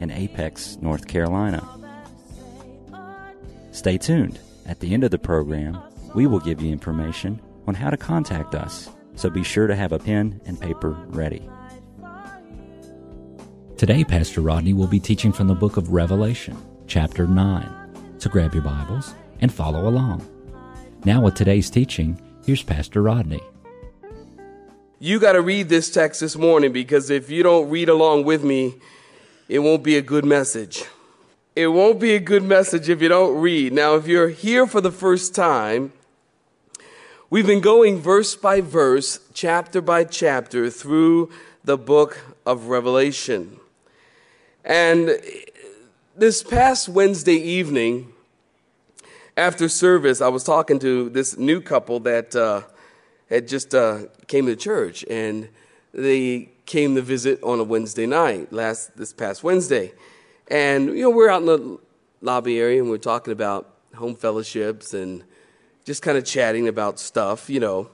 in Apex, North Carolina. Stay tuned. At the end of the program, we will give you information on how to contact us, so be sure to have a pen and paper ready. Today, Pastor Rodney will be teaching from the book of Revelation, chapter 9. So grab your Bibles and follow along. Now, with today's teaching, here's Pastor Rodney. You got to read this text this morning because if you don't read along with me, it won't be a good message. It won't be a good message if you don't read. Now, if you're here for the first time, we've been going verse by verse, chapter by chapter through the book of Revelation. And this past Wednesday evening, after service, I was talking to this new couple that uh, had just uh, came to church, and they came to visit on a Wednesday night, last this past Wednesday. And you know, we're out in the lobby area and we're talking about home fellowships and just kind of chatting about stuff, you know.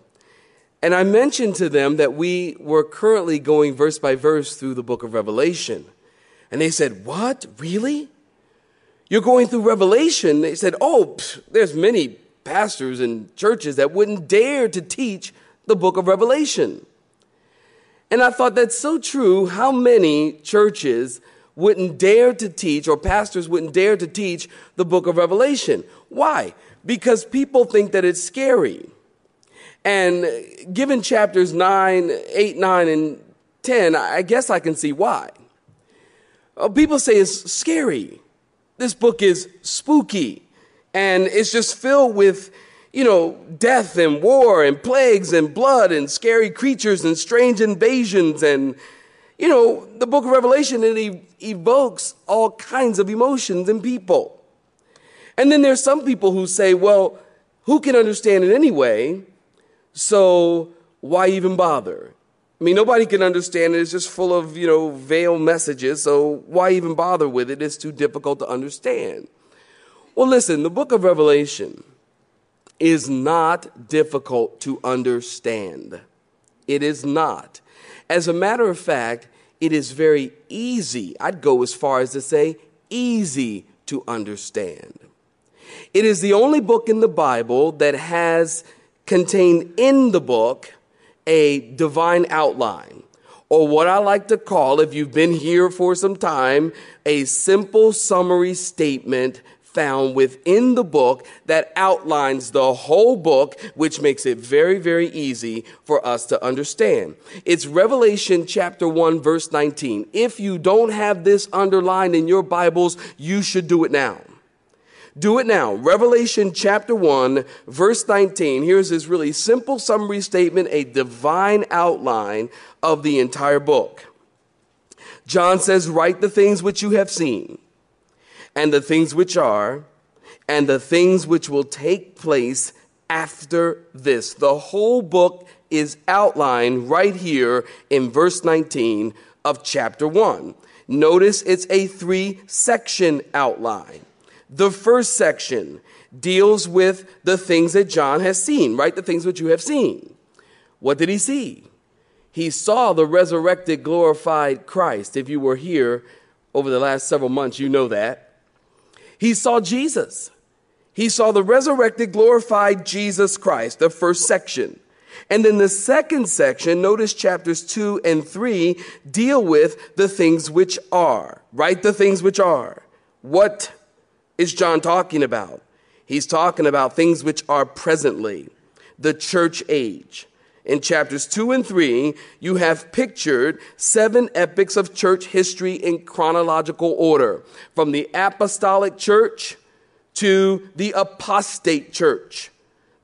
And I mentioned to them that we were currently going verse by verse through the book of Revelation. And they said, What? Really? You're going through Revelation? They said, Oh, pff, there's many pastors and churches that wouldn't dare to teach the book of Revelation. And I thought that's so true. How many churches wouldn't dare to teach, or pastors wouldn't dare to teach the book of Revelation? Why? Because people think that it's scary. And given chapters 9, 8, 9, and 10, I guess I can see why. Uh, people say it's scary. This book is spooky. And it's just filled with you know, death and war and plagues and blood and scary creatures and strange invasions. And, you know, the book of Revelation, it e- evokes all kinds of emotions in people. And then there's some people who say, well, who can understand it anyway? So why even bother? I mean, nobody can understand it. It's just full of, you know, veiled messages. So why even bother with it? It's too difficult to understand. Well, listen, the book of Revelation, is not difficult to understand. It is not. As a matter of fact, it is very easy. I'd go as far as to say easy to understand. It is the only book in the Bible that has contained in the book a divine outline, or what I like to call, if you've been here for some time, a simple summary statement found within the book that outlines the whole book, which makes it very, very easy for us to understand. It's Revelation chapter 1, verse 19. If you don't have this underlined in your Bibles, you should do it now. Do it now. Revelation chapter 1, verse 19. Here's this really simple summary statement, a divine outline of the entire book. John says, Write the things which you have seen and the things which are, and the things which will take place after this. The whole book is outlined right here in verse 19 of chapter 1. Notice it's a three section outline. The first section deals with the things that John has seen, right? The things which you have seen. What did he see? He saw the resurrected, glorified Christ. If you were here over the last several months, you know that. He saw Jesus. He saw the resurrected, glorified Jesus Christ, the first section. And then the second section, notice chapters two and three deal with the things which are, right? The things which are. What is John talking about? He's talking about things which are presently, the church age. In chapters 2 and 3, you have pictured seven epics of church history in chronological order, from the apostolic church to the apostate church,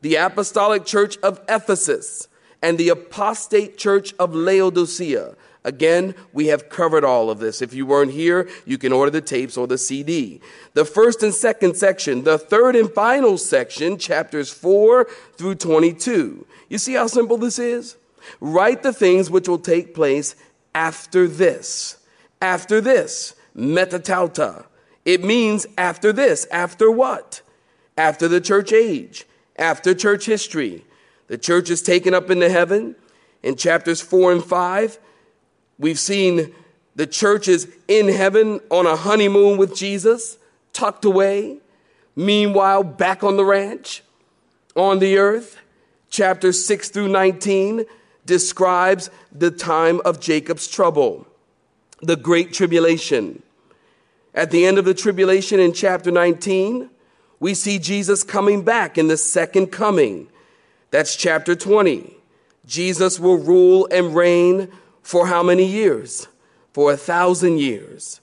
the apostolic church of Ephesus, and the apostate church of Laodicea. Again, we have covered all of this. If you weren't here, you can order the tapes or the CD. The first and second section, the third and final section, chapters 4 through 22. You see how simple this is? Write the things which will take place after this. After this, metatauta. It means after this. After what? After the church age. After church history. The church is taken up into heaven. In chapters 4 and 5, we've seen the churches in heaven on a honeymoon with Jesus, tucked away. Meanwhile, back on the ranch, on the earth. chapter 6 through 19 describes the time of Jacob's trouble, the great tribulation. At the end of the tribulation in chapter 19, we see Jesus coming back in the second coming. That's chapter 20. Jesus will rule and reign for how many years? For a thousand years.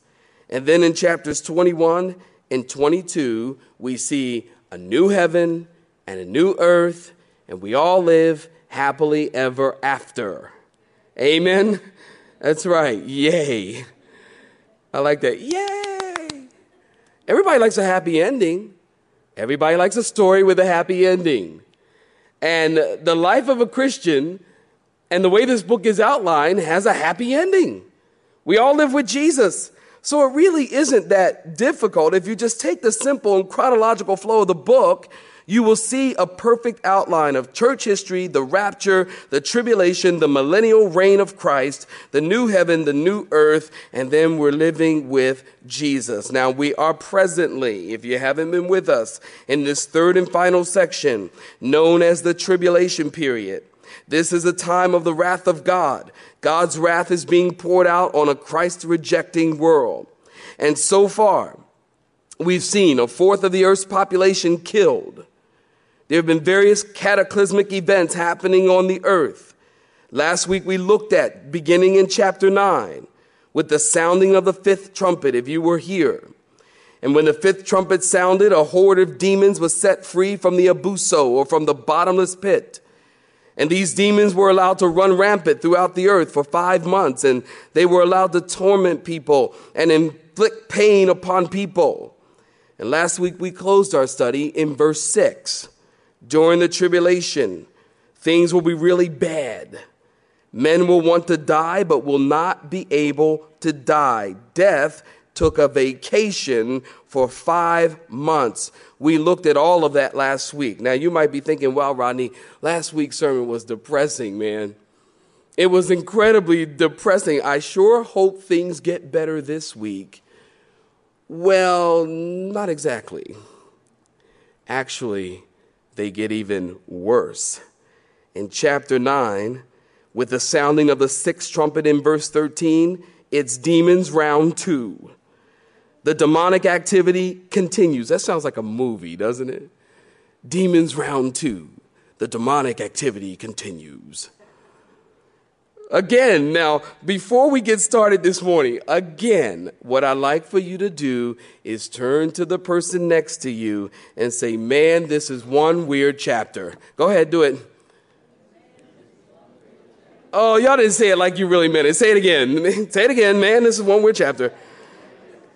And then in chapters 21 and 22, we see a new heaven and a new earth, and we all live happily ever after. Amen? That's right. Yay. I like that. Yay. Everybody likes a happy ending. Everybody likes a story with a happy ending. And the life of a Christian and the way this book is outlined has a happy ending. We all live with Jesus. So it really isn't that difficult. If you just take the simple and chronological flow of the book, you will see a perfect outline of church history, the rapture, the tribulation, the millennial reign of Christ, the new heaven, the new earth, and then we're living with Jesus. Now we are presently, if you haven't been with us, in this third and final section known as the tribulation period. This is a time of the wrath of God. God's wrath is being poured out on a Christ rejecting world. And so far, we've seen a fourth of the earth's population killed. There have been various cataclysmic events happening on the earth. Last week we looked at, beginning in chapter 9, with the sounding of the fifth trumpet, if you were here. And when the fifth trumpet sounded, a horde of demons was set free from the abuso, or from the bottomless pit. And these demons were allowed to run rampant throughout the earth for five months, and they were allowed to torment people and inflict pain upon people. And last week we closed our study in verse 6 during the tribulation, things will be really bad. Men will want to die, but will not be able to die. Death took a vacation for five months. We looked at all of that last week. Now, you might be thinking, well, Rodney, last week's sermon was depressing, man. It was incredibly depressing. I sure hope things get better this week. Well, not exactly. Actually, they get even worse. In chapter 9, with the sounding of the sixth trumpet in verse 13, it's demons round two. The demonic activity continues. That sounds like a movie, doesn't it? Demons round two. The demonic activity continues. Again, now, before we get started this morning, again, what I'd like for you to do is turn to the person next to you and say, Man, this is one weird chapter. Go ahead, do it. Oh, y'all didn't say it like you really meant it. Say it again. say it again, man, this is one weird chapter.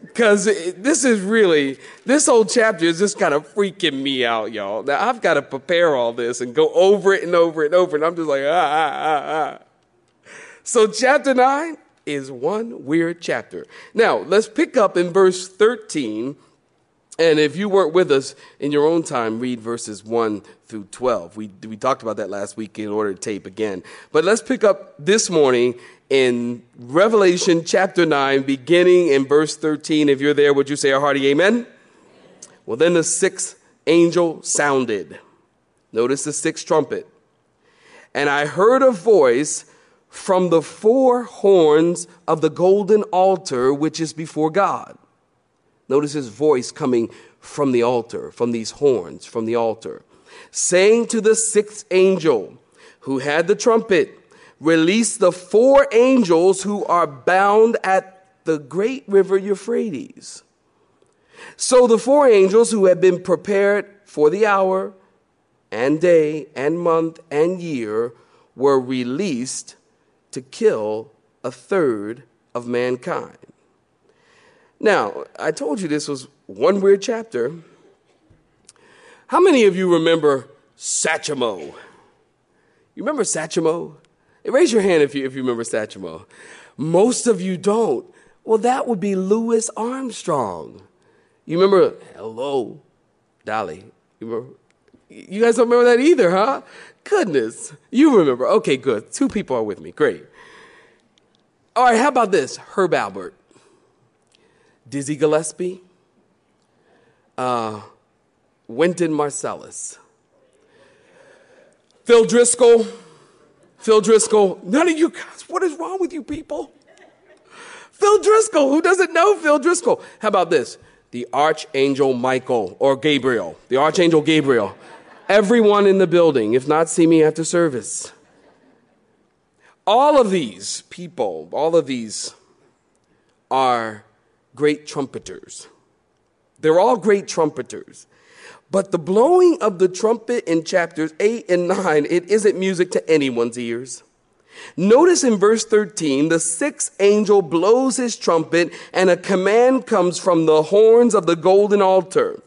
Because this is really, this whole chapter is just kind of freaking me out, y'all. Now, I've got to prepare all this and go over it and over it and over, and I'm just like, ah, ah, ah, ah. So, chapter 9 is one weird chapter. Now, let's pick up in verse 13. And if you weren't with us in your own time, read verses 1 through 12. We, we talked about that last week in order to tape again. But let's pick up this morning in Revelation chapter 9, beginning in verse 13. If you're there, would you say a hearty amen? Well, then the sixth angel sounded. Notice the sixth trumpet. And I heard a voice from the four horns of the golden altar which is before God. Notice his voice coming from the altar, from these horns, from the altar, saying to the sixth angel who had the trumpet, Release the four angels who are bound at the great river Euphrates. So the four angels who had been prepared for the hour and day and month and year were released to kill a third of mankind. Now, I told you this was one weird chapter. How many of you remember Satchmo? You remember Satchmo? Eh, raise your hand if you, if you remember Satchmo. Most of you don't. Well, that would be Louis Armstrong. You remember, hello, Dolly. You, remember, you guys don't remember that either, huh? Goodness. You remember. Okay, good. Two people are with me. Great. All right, how about this? Herb Alpert, Dizzy Gillespie, uh, Wynton Marsalis, Phil Driscoll. Phil Driscoll. None of you guys, what is wrong with you people? Phil Driscoll. Who doesn't know Phil Driscoll? How about this? The Archangel Michael or Gabriel. The Archangel Gabriel. Everyone in the building, if not, see me after service. All of these people, all of these are great trumpeters. They're all great trumpeters. But the blowing of the trumpet in chapters 8 and 9, it isn't music to anyone's ears. Notice in verse 13, the sixth angel blows his trumpet and a command comes from the horns of the golden altar.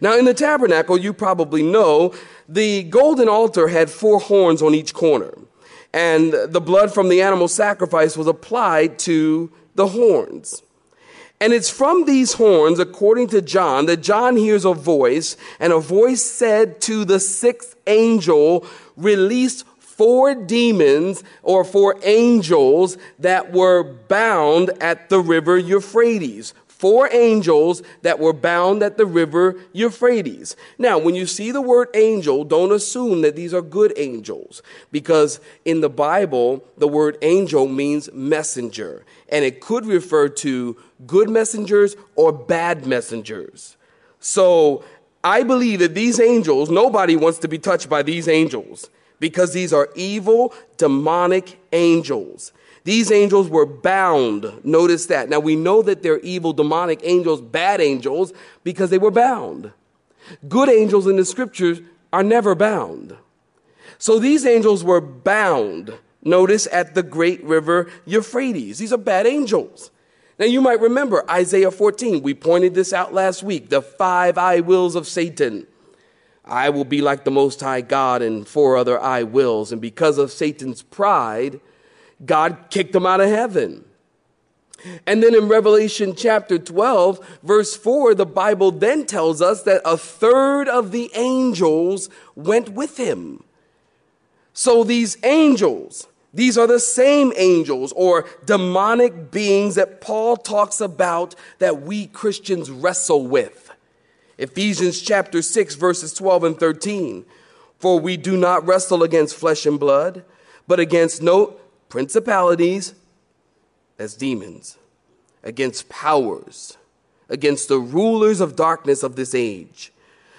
Now, in the tabernacle, you probably know the golden altar had four horns on each corner, and the blood from the animal sacrifice was applied to the horns. And it's from these horns, according to John, that John hears a voice, and a voice said to the sixth angel, release four demons or four angels that were bound at the river Euphrates. Four angels that were bound at the river Euphrates. Now, when you see the word angel, don't assume that these are good angels, because in the Bible, the word angel means messenger, and it could refer to good messengers or bad messengers. So I believe that these angels, nobody wants to be touched by these angels because these are evil, demonic angels. These angels were bound. Notice that. Now we know that they're evil, demonic angels, bad angels, because they were bound. Good angels in the scriptures are never bound. So these angels were bound. Notice at the great river Euphrates. These are bad angels. Now, you might remember Isaiah 14. We pointed this out last week the five I wills of Satan. I will be like the Most High God and four other I wills. And because of Satan's pride, God kicked him out of heaven. And then in Revelation chapter 12, verse 4, the Bible then tells us that a third of the angels went with him. So these angels, these are the same angels or demonic beings that Paul talks about that we Christians wrestle with. Ephesians chapter 6, verses 12 and 13. For we do not wrestle against flesh and blood, but against no principalities, as demons, against powers, against the rulers of darkness of this age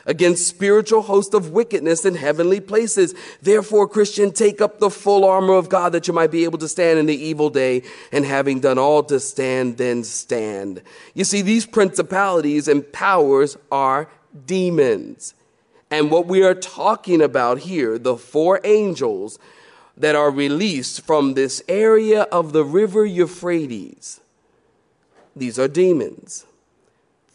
against spiritual hosts of wickedness in heavenly places. Therefore, Christian, take up the full armor of God that you might be able to stand in the evil day, and having done all to stand, then stand. You see, these principalities and powers are demons. And what we are talking about here, the four angels that are released from this area of the river Euphrates, these are demons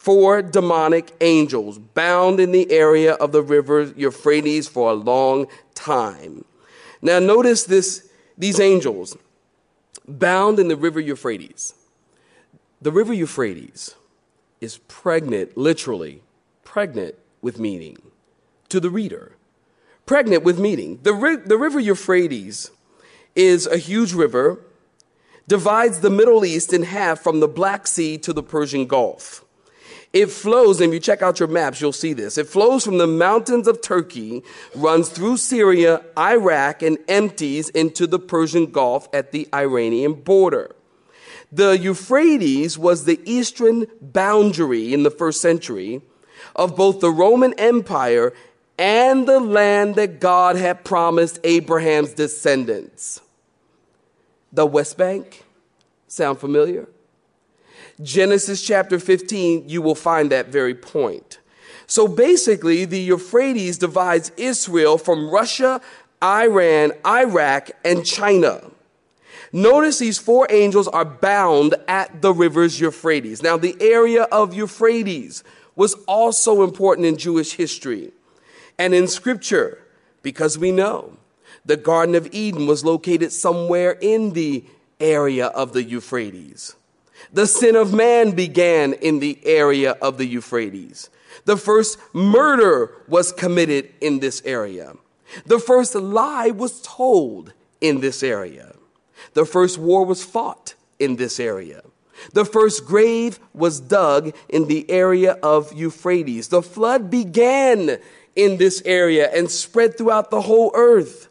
four demonic angels bound in the area of the river Euphrates for a long time. Now, notice this, these angels bound in the river Euphrates. The river Euphrates is pregnant, literally, pregnant with meaning to the reader. Pregnant with meaning. The, ri- the river Euphrates is a huge river, divides the Middle East in half from the Black Sea to the Persian Gulf. It flows, and if you check out your maps, you'll see this. It flows from the mountains of Turkey, runs through Syria, Iraq, and empties into the Persian Gulf at the Iranian border. The Euphrates was the eastern boundary in the first century of both the Roman Empire and the land that God had promised Abraham's descendants. The West Bank? Sound familiar? Genesis chapter 15, you will find that very point. So basically, the Euphrates divides Israel from Russia, Iran, Iraq, and China. Notice these four angels are bound at the rivers Euphrates. Now, the area of Euphrates was also important in Jewish history and in scripture because we know the Garden of Eden was located somewhere in the area of the Euphrates. The sin of man began in the area of the Euphrates. The first murder was committed in this area. The first lie was told in this area. The first war was fought in this area. The first grave was dug in the area of Euphrates. The flood began in this area and spread throughout the whole earth.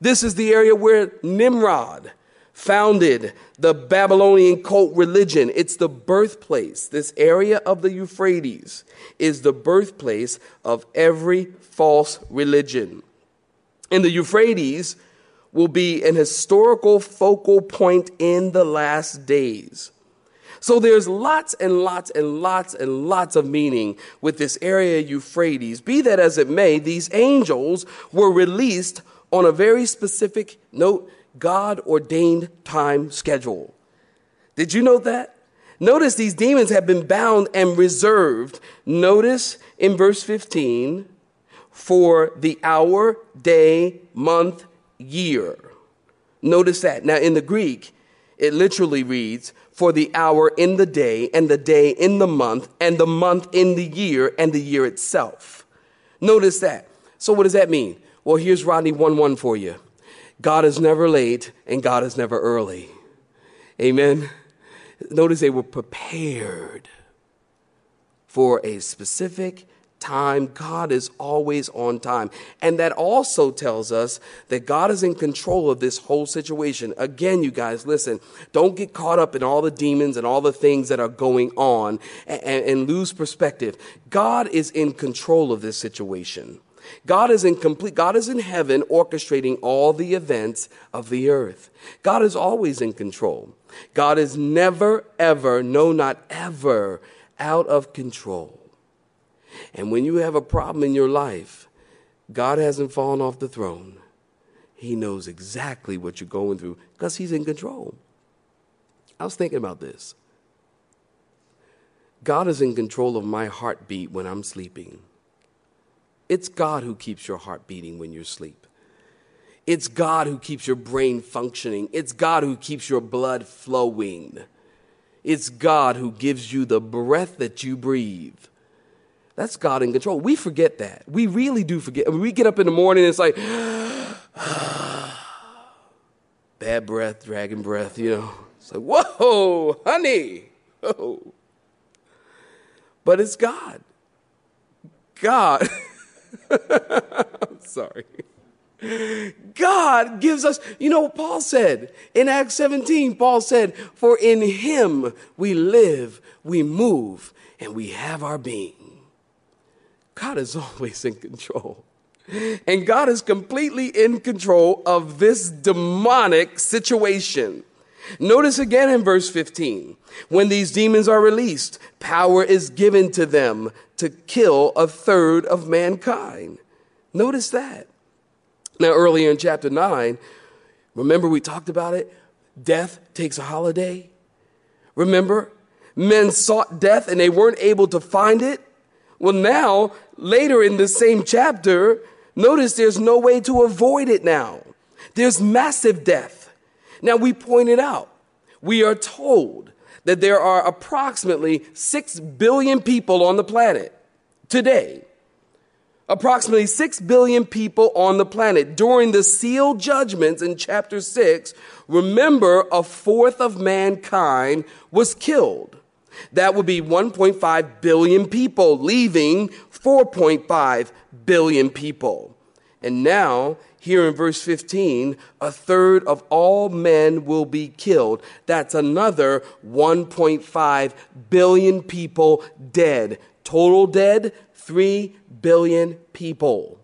This is the area where Nimrod founded the Babylonian cult religion. It's the birthplace. This area of the Euphrates is the birthplace of every false religion. And the Euphrates will be an historical focal point in the last days. So there's lots and lots and lots and lots of meaning with this area Euphrates. Be that as it may, these angels were released on a very specific note, God ordained time schedule. Did you know that? Notice these demons have been bound and reserved. Notice in verse 15 for the hour, day, month, year. Notice that. Now, in the Greek, it literally reads, for the hour in the day, and the day in the month, and the month in the year, and the year itself. Notice that. So, what does that mean? Well, here's Rodney 1 1 for you God is never late, and God is never early. Amen. Notice they were prepared for a specific time. God is always on time. And that also tells us that God is in control of this whole situation. Again, you guys, listen, don't get caught up in all the demons and all the things that are going on and, and lose perspective. God is in control of this situation. God is in complete, God is in heaven orchestrating all the events of the earth. God is always in control. God is never, ever, no, not ever out of control. And when you have a problem in your life, God hasn't fallen off the throne. He knows exactly what you're going through because He's in control. I was thinking about this. God is in control of my heartbeat when I'm sleeping. It's God who keeps your heart beating when you sleep. It's God who keeps your brain functioning. It's God who keeps your blood flowing. It's God who gives you the breath that you breathe. That's God in control. We forget that. We really do forget. We get up in the morning and it's like, bad breath, dragon breath, you know. It's like, whoa, honey. Whoa. But it's God. God. I'm sorry. God gives us, you know what Paul said in Acts 17? Paul said, For in him we live, we move, and we have our being. God is always in control. And God is completely in control of this demonic situation. Notice again in verse 15 when these demons are released, power is given to them to kill a third of mankind. Notice that. Now, earlier in chapter 9, remember we talked about it? Death takes a holiday. Remember? Men sought death and they weren't able to find it. Well, now, later in the same chapter, notice there's no way to avoid it now. There's massive death. Now, we pointed out, we are told that there are approximately 6 billion people on the planet today. Approximately 6 billion people on the planet. During the sealed judgments in chapter 6, remember a fourth of mankind was killed. That would be 1.5 billion people, leaving 4.5 billion people. And now here in verse 15, a third of all men will be killed. That's another 1.5 billion people dead. Total dead, 3 billion people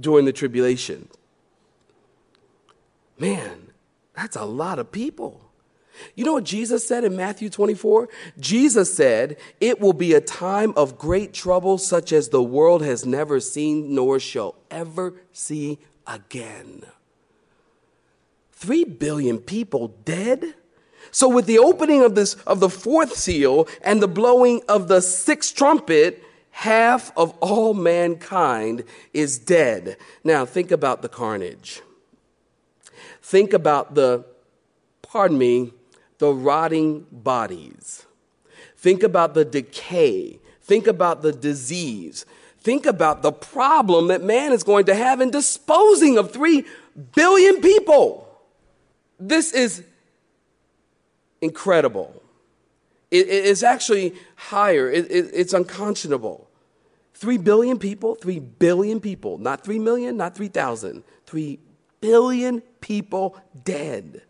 during the tribulation. Man, that's a lot of people. You know what Jesus said in Matthew 24? Jesus said, It will be a time of great trouble, such as the world has never seen nor shall ever see again. Three billion people dead? So with the opening of this of the fourth seal and the blowing of the sixth trumpet, half of all mankind is dead. Now think about the carnage. Think about the pardon me, the rotting bodies. Think about the decay. Think about the disease. Think about the problem that man is going to have in disposing of 3 billion people. This is incredible. It, it's actually higher, it, it, it's unconscionable. 3 billion people, 3 billion people, not 3 million, not 3,000, 3 billion people dead.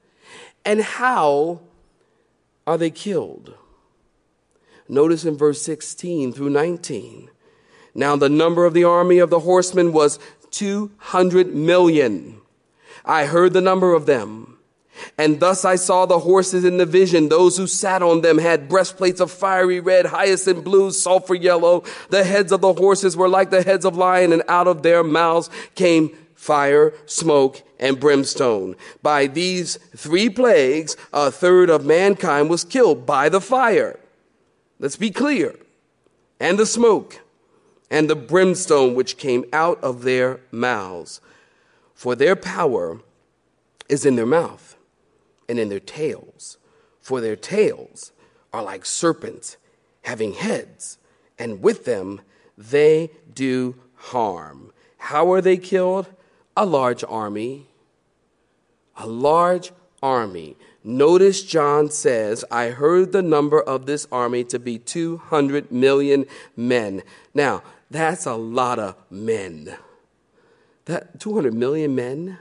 And how are they killed? Notice in verse 16 through 19. Now the number of the army of the horsemen was 200 million. I heard the number of them and thus I saw the horses in the vision. Those who sat on them had breastplates of fiery red, hyacinth blue, sulfur yellow. The heads of the horses were like the heads of lion, and out of their mouths came fire, smoke, and brimstone. By these three plagues, a third of mankind was killed by the fire. Let's be clear. And the smoke, and the brimstone which came out of their mouths. For their power is in their mouth and in their tails, for their tails are like serpents having heads, and with them they do harm. How are they killed? A large army. A large army. Notice John says, I heard the number of this army to be 200 million men. Now, that's a lot of men. That 200 million men?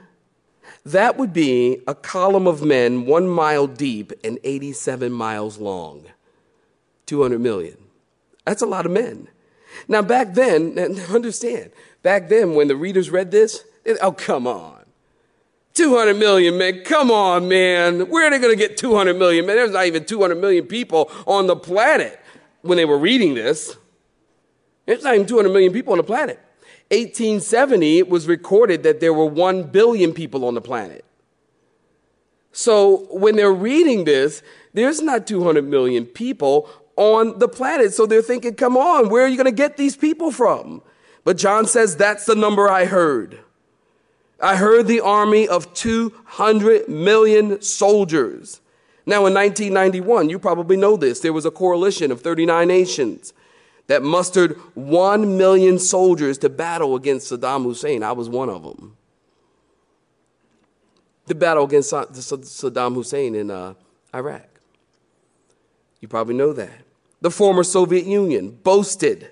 That would be a column of men one mile deep and 87 miles long. 200 million. That's a lot of men. Now, back then, understand, back then when the readers read this, oh, come on. 200 million men, come on, man. Where are they going to get 200 million men? There's not even 200 million people on the planet when they were reading this. There's not even 200 million people on the planet. 1870, it was recorded that there were 1 billion people on the planet. So when they're reading this, there's not 200 million people on the planet. So they're thinking, come on, where are you going to get these people from? But John says, that's the number I heard. I heard the army of 200 million soldiers. Now, in 1991, you probably know this, there was a coalition of 39 nations that mustered 1 million soldiers to battle against Saddam Hussein. I was one of them. The battle against Saddam Hussein in uh, Iraq. You probably know that. The former Soviet Union boasted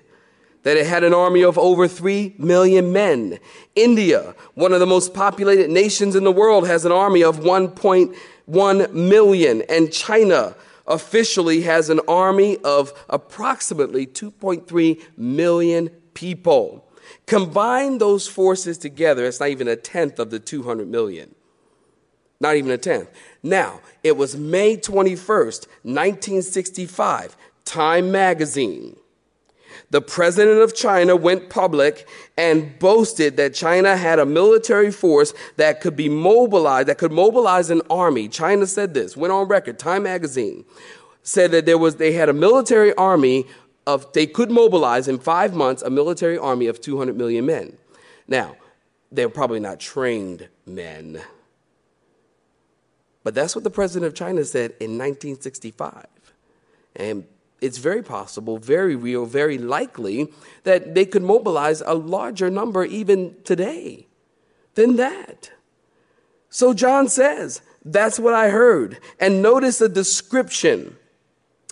that it had an army of over 3 million men. India, one of the most populated nations in the world, has an army of 1.1 million. And China, officially has an army of approximately 2.3 million people. Combine those forces together, it's not even a tenth of the 200 million. Not even a tenth. Now, it was May 21st, 1965, Time Magazine the president of China went public and boasted that China had a military force that could be mobilized, that could mobilize an army. China said this, went on record, Time magazine said that there was, they had a military army of, they could mobilize in five months a military army of 200 million men. Now, they're probably not trained men. But that's what the president of China said in 1965. And it's very possible, very real, very likely that they could mobilize a larger number even today than that. So John says, that's what I heard. And notice the description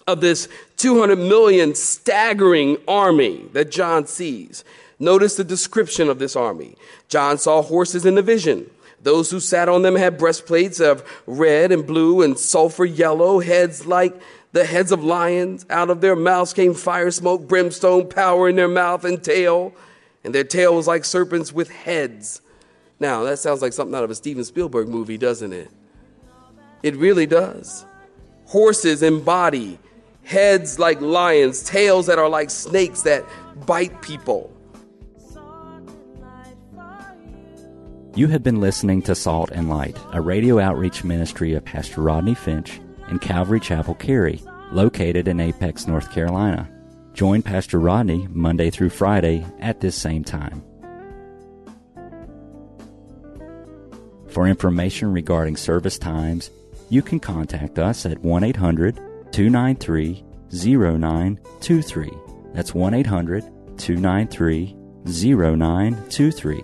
of this 200 million staggering army that John sees. Notice the description of this army. John saw horses in the vision. Those who sat on them had breastplates of red and blue and sulfur yellow, heads like the heads of lions. Out of their mouths came fire, smoke, brimstone, power in their mouth and tail. And their tail was like serpents with heads. Now, that sounds like something out of a Steven Spielberg movie, doesn't it? It really does. Horses embody heads like lions, tails that are like snakes that bite people. You have been listening to Salt and Light, a radio outreach ministry of Pastor Rodney Finch Calvary Chapel, Cary, located in Apex, North Carolina. Join Pastor Rodney Monday through Friday at this same time. For information regarding service times, you can contact us at 1 800 293 0923. That's 1 800 293 0923.